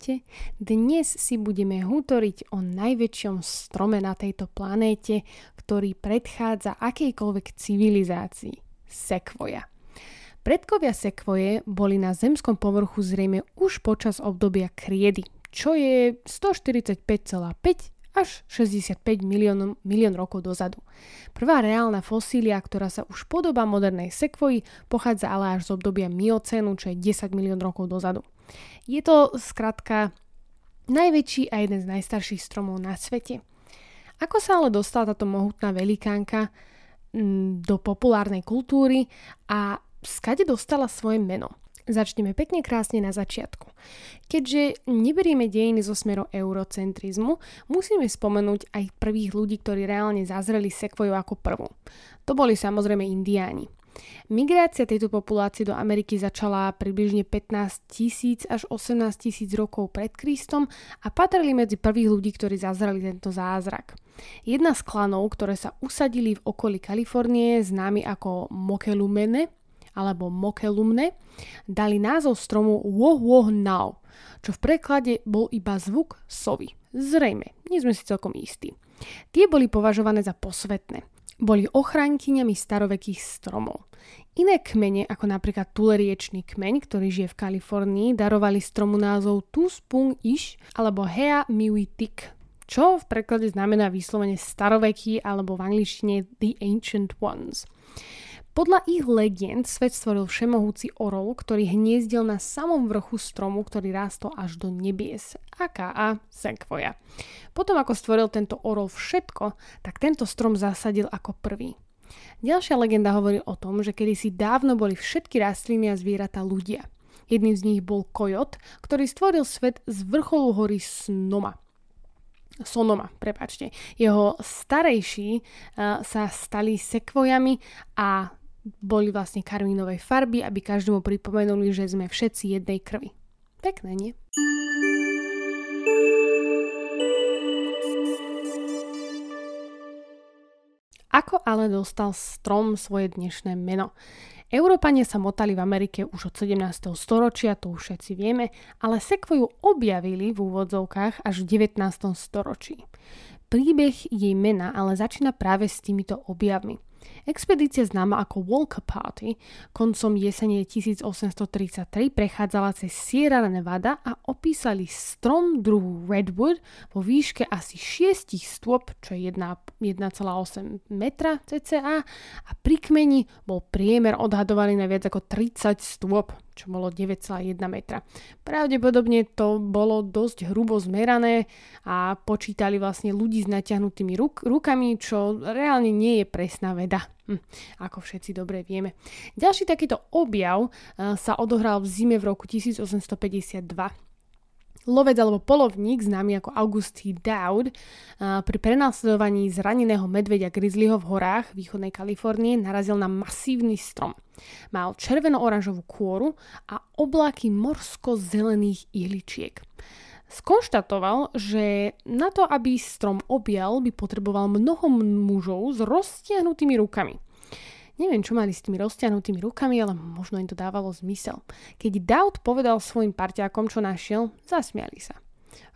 Ahojte, dnes si budeme hutoriť o najväčšom strome na tejto planéte, ktorý predchádza akejkoľvek civilizácii. Sekvoja. Predkovia sekvoje boli na zemskom povrchu zrejme už počas obdobia kriedy, čo je 145,5 až 65 milión, milión rokov dozadu. Prvá reálna fosília, ktorá sa už podobá modernej sekvoji, pochádza ale až z obdobia miocénu, čo je 10 milión rokov dozadu. Je to skrátka najväčší a jeden z najstarších stromov na svete. Ako sa ale dostala táto mohutná velikánka mm, do populárnej kultúry a skade dostala svoje meno? Začneme pekne krásne na začiatku. Keďže neberieme dejiny zo smeru eurocentrizmu, musíme spomenúť aj prvých ľudí, ktorí reálne zazreli sekvoju ako prvú. To boli samozrejme indiáni. Migrácia tejto populácie do Ameriky začala približne 15 tisíc až 18 tisíc rokov pred Kristom a patrili medzi prvých ľudí, ktorí zazreli tento zázrak. Jedna z klanov, ktoré sa usadili v okolí Kalifornie, známy ako Mokelumene, alebo mokelumne, dali názov stromu Woh čo v preklade bol iba zvuk sovy. Zrejme, nie sme si celkom istí. Tie boli považované za posvetné. Boli ochránkyňami starovekých stromov. Iné kmene, ako napríklad tuleriečný kmeň, ktorý žije v Kalifornii, darovali stromu názov Tuspung Ish alebo Hea Miwitik, čo v preklade znamená vyslovene staroveký alebo v angličtine The Ancient Ones. Podľa ich legend svet stvoril všemohúci orol, ktorý hniezdil na samom vrchu stromu, ktorý rástol až do nebies, aká sekvoja. Potom ako stvoril tento orol všetko, tak tento strom zasadil ako prvý. Ďalšia legenda hovorí o tom, že kedysi dávno boli všetky rastliny a zvieratá ľudia. Jedným z nich bol kojot, ktorý stvoril svet z vrcholu hory Snoma. Sonoma, prepačte. Jeho starejší uh, sa stali sekvojami a boli vlastne karmínovej farby, aby každému pripomenuli, že sme všetci jednej krvi. Pekné, nie? Ako ale dostal strom svoje dnešné meno? Európania sa motali v Amerike už od 17. storočia, to už všetci vieme, ale sekvoju objavili v úvodzovkách až v 19. storočí. Príbeh jej mena ale začína práve s týmito objavmi. Expedícia známa ako Walker Party. Koncom jesene 1833 prechádzala cez Sierra Nevada a opísali strom druhu Redwood vo výške asi 6 stôp, čo je 1,8 metra cca a pri kmeni bol priemer odhadovaný na viac ako 30 stôp, čo bolo 9,1 metra. Pravdepodobne to bolo dosť hrubo zmerané a počítali vlastne ľudí s natiahnutými ruk- rukami, čo reálne nie je presná veda. Hm, ako všetci dobre vieme. Ďalší takýto objav uh, sa odohral v zime v roku 1852. Lovec alebo polovník, známy ako Augustí Dowd, pri prenasledovaní zraneného medveďa grizzlyho v horách východnej Kalifornie narazil na masívny strom. Mal červeno-oranžovú kôru a oblaky morsko-zelených ihličiek. Skonštatoval, že na to, aby strom objal, by potreboval mnoho mužov s roztiahnutými rukami – Neviem, čo mali s tými rozťahnutými rukami, ale možno im to dávalo zmysel. Keď Daud povedal svojim parťákom, čo našiel, zasmiali sa.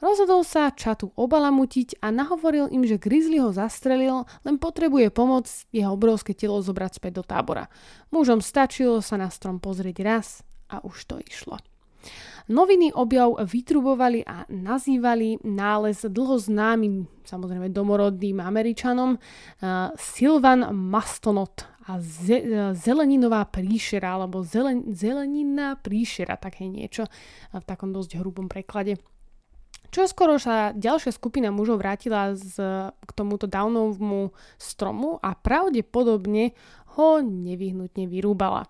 Rozhodol sa čatu obalamutiť a nahovoril im, že Grizzly ho zastrelil, len potrebuje pomoc jeho obrovské telo zobrať späť do tábora. Mužom stačilo sa na strom pozrieť raz a už to išlo. Noviny objav vytrubovali a nazývali nález dlho známym, samozrejme domorodným Američanom, uh, Silvan Mastonot a ze, zeleninová príšera, alebo zelen, zelenina príšera, také niečo v takom dosť hrubom preklade. Čo skoro sa ďalšia skupina mužov vrátila z, k tomuto Downovmu stromu a pravdepodobne ho nevyhnutne vyrúbala.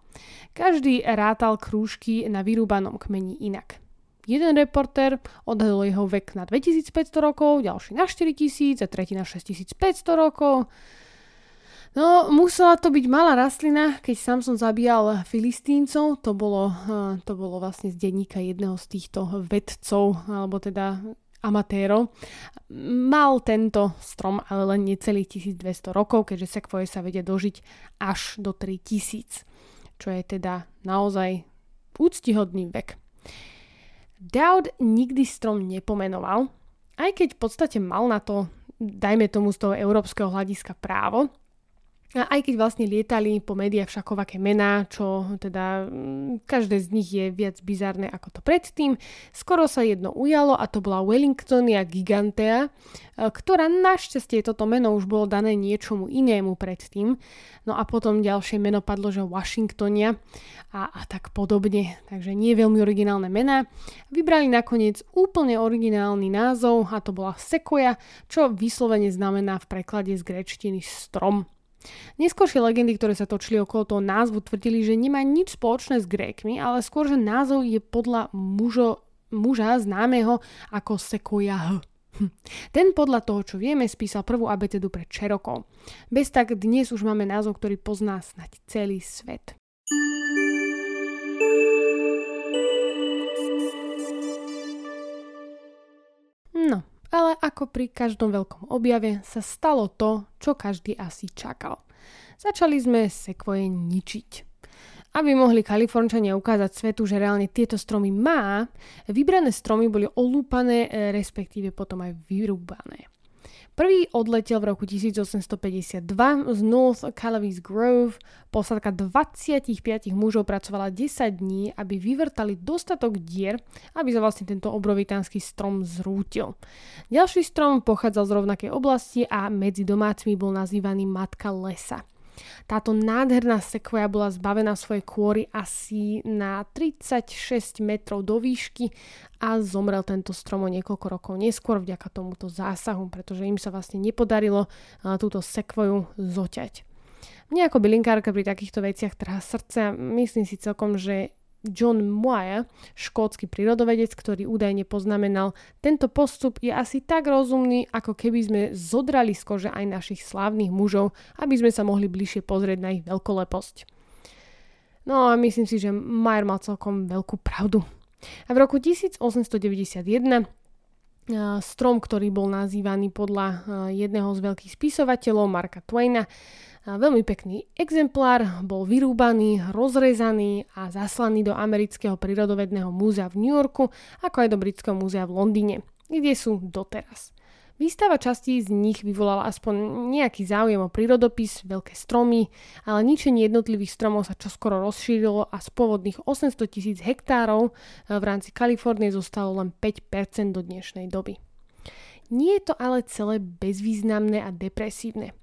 Každý rátal krúžky na vyrúbanom kmeni inak. Jeden reporter odhadol jeho vek na 2500 rokov, ďalší na 4000 a tretí na 6500 rokov. No, musela to byť malá rastlina, keď sám som zabíjal filistíncov, to bolo, to bolo vlastne z denníka jedného z týchto vedcov, alebo teda amatérov. Mal tento strom ale len necelých 1200 rokov, keďže sekvoje sa vedia dožiť až do 3000, čo je teda naozaj úctihodný vek. Dowd nikdy strom nepomenoval, aj keď v podstate mal na to, dajme tomu z toho európskeho hľadiska právo, a aj keď vlastne lietali po médiách všakovaké mená, čo teda mm, každé z nich je viac bizarné ako to predtým, skoro sa jedno ujalo a to bola Wellingtonia Gigantea, e, ktorá našťastie toto meno už bolo dané niečomu inému predtým. No a potom ďalšie meno padlo, že Washingtonia a, a tak podobne. Takže nie veľmi originálne mená. Vybrali nakoniec úplne originálny názov a to bola Sequoia, čo vyslovene znamená v preklade z grečtiny strom. Neskôršie legendy, ktoré sa točili okolo toho názvu, tvrdili, že nemá nič spoločné s Grékmi, ale skôr, že názov je podľa mužo, muža známeho ako Sequoia H. Hm. Ten podľa toho, čo vieme, spísal prvú abecedu pre Čerokov. Bez tak dnes už máme názov, ktorý pozná snať celý svet. Ako pri každom veľkom objave sa stalo to, čo každý asi čakal. Začali sme sekvoje ničiť. Aby mohli Kalifornčania ukázať svetu, že reálne tieto stromy má, vybrané stromy boli olúpané, respektíve potom aj vyrúbané. Prvý odletel v roku 1852 z North Calavis Grove. Posádka 25 mužov pracovala 10 dní, aby vyvrtali dostatok dier, aby sa vlastne tento obrovitánsky strom zrútil. Ďalší strom pochádzal z rovnakej oblasti a medzi domácimi bol nazývaný Matka lesa. Táto nádherná sekvoja bola zbavená svojej kôry asi na 36 metrov do výšky a zomrel tento strom o niekoľko rokov neskôr vďaka tomuto zásahu, pretože im sa vlastne nepodarilo túto sekvoju zoťať. Mne ako bylinkárka pri takýchto veciach trhá srdce a myslím si celkom, že John Moyer, škótsky prírodovedec, ktorý údajne poznamenal, tento postup je asi tak rozumný, ako keby sme zodrali z kože aj našich slávnych mužov, aby sme sa mohli bližšie pozrieť na ich veľkoleposť. No a myslím si, že Mayer mal celkom veľkú pravdu. A v roku 1891 strom, ktorý bol nazývaný podľa jedného z veľkých spisovateľov Marka Twaina, Veľmi pekný exemplár, bol vyrúbaný, rozrezaný a zaslaný do amerického prírodovedného múzea v New Yorku, ako aj do britského múzea v Londýne, kde sú doteraz. Výstava častí z nich vyvolala aspoň nejaký záujem o prírodopis, veľké stromy, ale ničenie jednotlivých stromov sa čoskoro rozšírilo a z pôvodných 800 tisíc hektárov v rámci Kalifornie zostalo len 5% do dnešnej doby. Nie je to ale celé bezvýznamné a depresívne.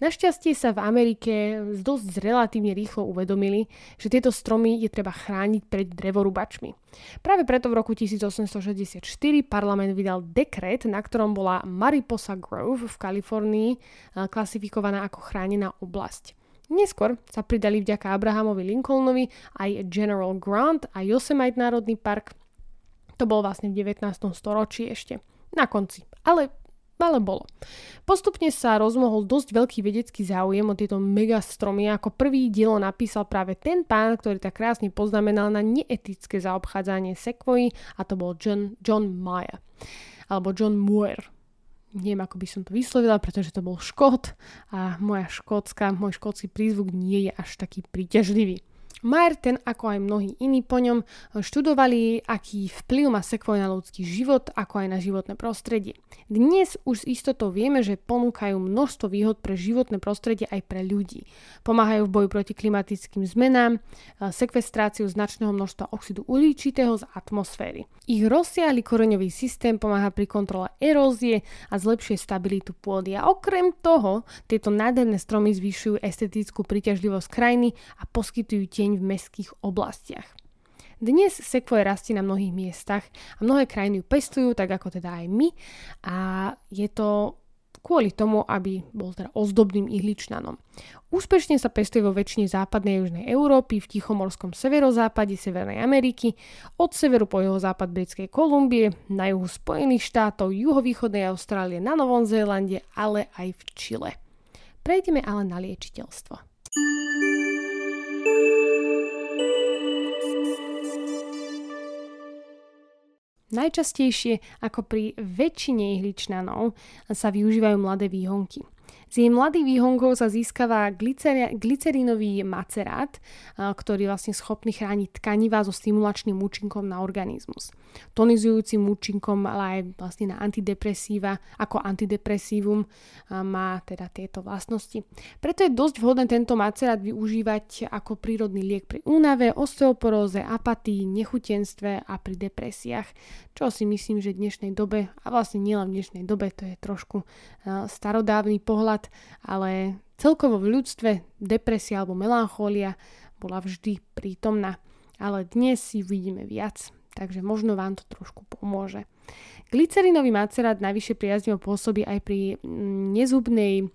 Našťastie sa v Amerike dosť relatívne rýchlo uvedomili, že tieto stromy je treba chrániť pred drevorubačmi. Práve preto v roku 1864 parlament vydal dekret, na ktorom bola Mariposa Grove v Kalifornii eh, klasifikovaná ako chránená oblasť. Neskôr sa pridali vďaka Abrahamovi Lincolnovi aj General Grant a Yosemite Národný park. To bol vlastne v 19. storočí ešte. Na konci. Ale ale bolo. Postupne sa rozmohol dosť veľký vedecký záujem o tieto megastromy a ako prvý dielo napísal práve ten pán, ktorý tak krásne poznamenal na neetické zaobchádzanie sekvojí a to bol John, John Mayer alebo John Muir. Neviem, ako by som to vyslovila, pretože to bol škót a moja škótska, môj škótsky prízvuk nie je až taký príťažlivý. Mayer, ten ako aj mnohí iní po ňom, študovali, aký vplyv má sekvoj na ľudský život, ako aj na životné prostredie. Dnes už s istotou vieme, že ponúkajú množstvo výhod pre životné prostredie aj pre ľudí. Pomáhajú v boju proti klimatickým zmenám, sekvestráciu značného množstva oxidu uhličitého z atmosféry. Ich rozsiahly koreňový systém pomáha pri kontrole erózie a zlepšuje stabilitu pôdy. A okrem toho, tieto nádherné stromy zvyšujú estetickú príťažlivosť krajiny a poskytujú tieň v mestských oblastiach. Dnes sekvoje rastie na mnohých miestach a mnohé krajiny ju pestujú, tak ako teda aj my. A je to kvôli tomu, aby bol teda ozdobným ihličnanom. Úspešne sa pestuje vo väčšine západnej a južnej Európy, v Tichomorskom severozápade Severnej Ameriky, od severu po jeho západ Britskej Kolumbie, na juhu Spojených štátov, juhovýchodnej Austrálie, na Novom Zélande, ale aj v Čile. Prejdeme ale na liečiteľstvo. Najčastejšie ako pri väčšine ihličnanov sa využívajú mladé výhonky. Z jej mladých výhonkov sa získava glycer- glycerinový macerát, ktorý vlastne schopný chrániť tkanivá so stimulačným účinkom na organizmus. Tonizujúcim účinkom, ale aj vlastne na antidepresíva, ako antidepresívum má teda tieto vlastnosti. Preto je dosť vhodné tento macerát využívať ako prírodný liek pri únave, osteoporóze, apatii, nechutenstve a pri depresiách, čo si myslím, že v dnešnej dobe, a vlastne nielen v dnešnej dobe, to je trošku starodávny pohľad, pohľad, ale celkovo v ľudstve depresia alebo melanchólia bola vždy prítomná. Ale dnes si vidíme viac, takže možno vám to trošku pomôže. Glycerinový macerát najvyššie priaznivo pôsobí aj pri mm, nezubnej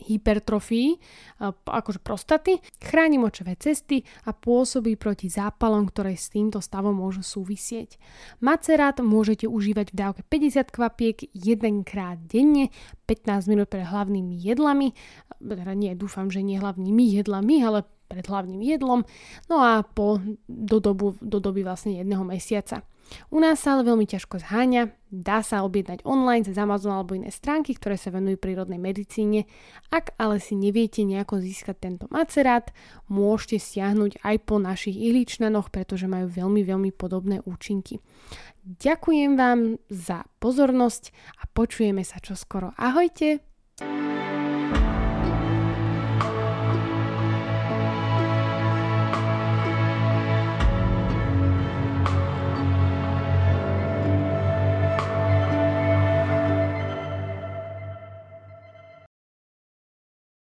hypertrofii, akože prostaty, chráni močové cesty a pôsobí proti zápalom, ktoré s týmto stavom môžu súvisieť. Macerát môžete užívať v dávke 50 kvapiek jedenkrát denne, 15 minút pred hlavnými jedlami, teda nie, dúfam, že nie hlavnými jedlami, ale pred hlavným jedlom, no a po, do, dobu, do doby vlastne jedného mesiaca. U nás sa ale veľmi ťažko zháňa, dá sa objednať online cez Amazon alebo iné stránky, ktoré sa venujú prírodnej medicíne. Ak ale si neviete nejako získať tento macerát, môžete stiahnuť aj po našich ihličnanoch, pretože majú veľmi, veľmi podobné účinky. Ďakujem vám za pozornosť a počujeme sa čoskoro. Ahojte!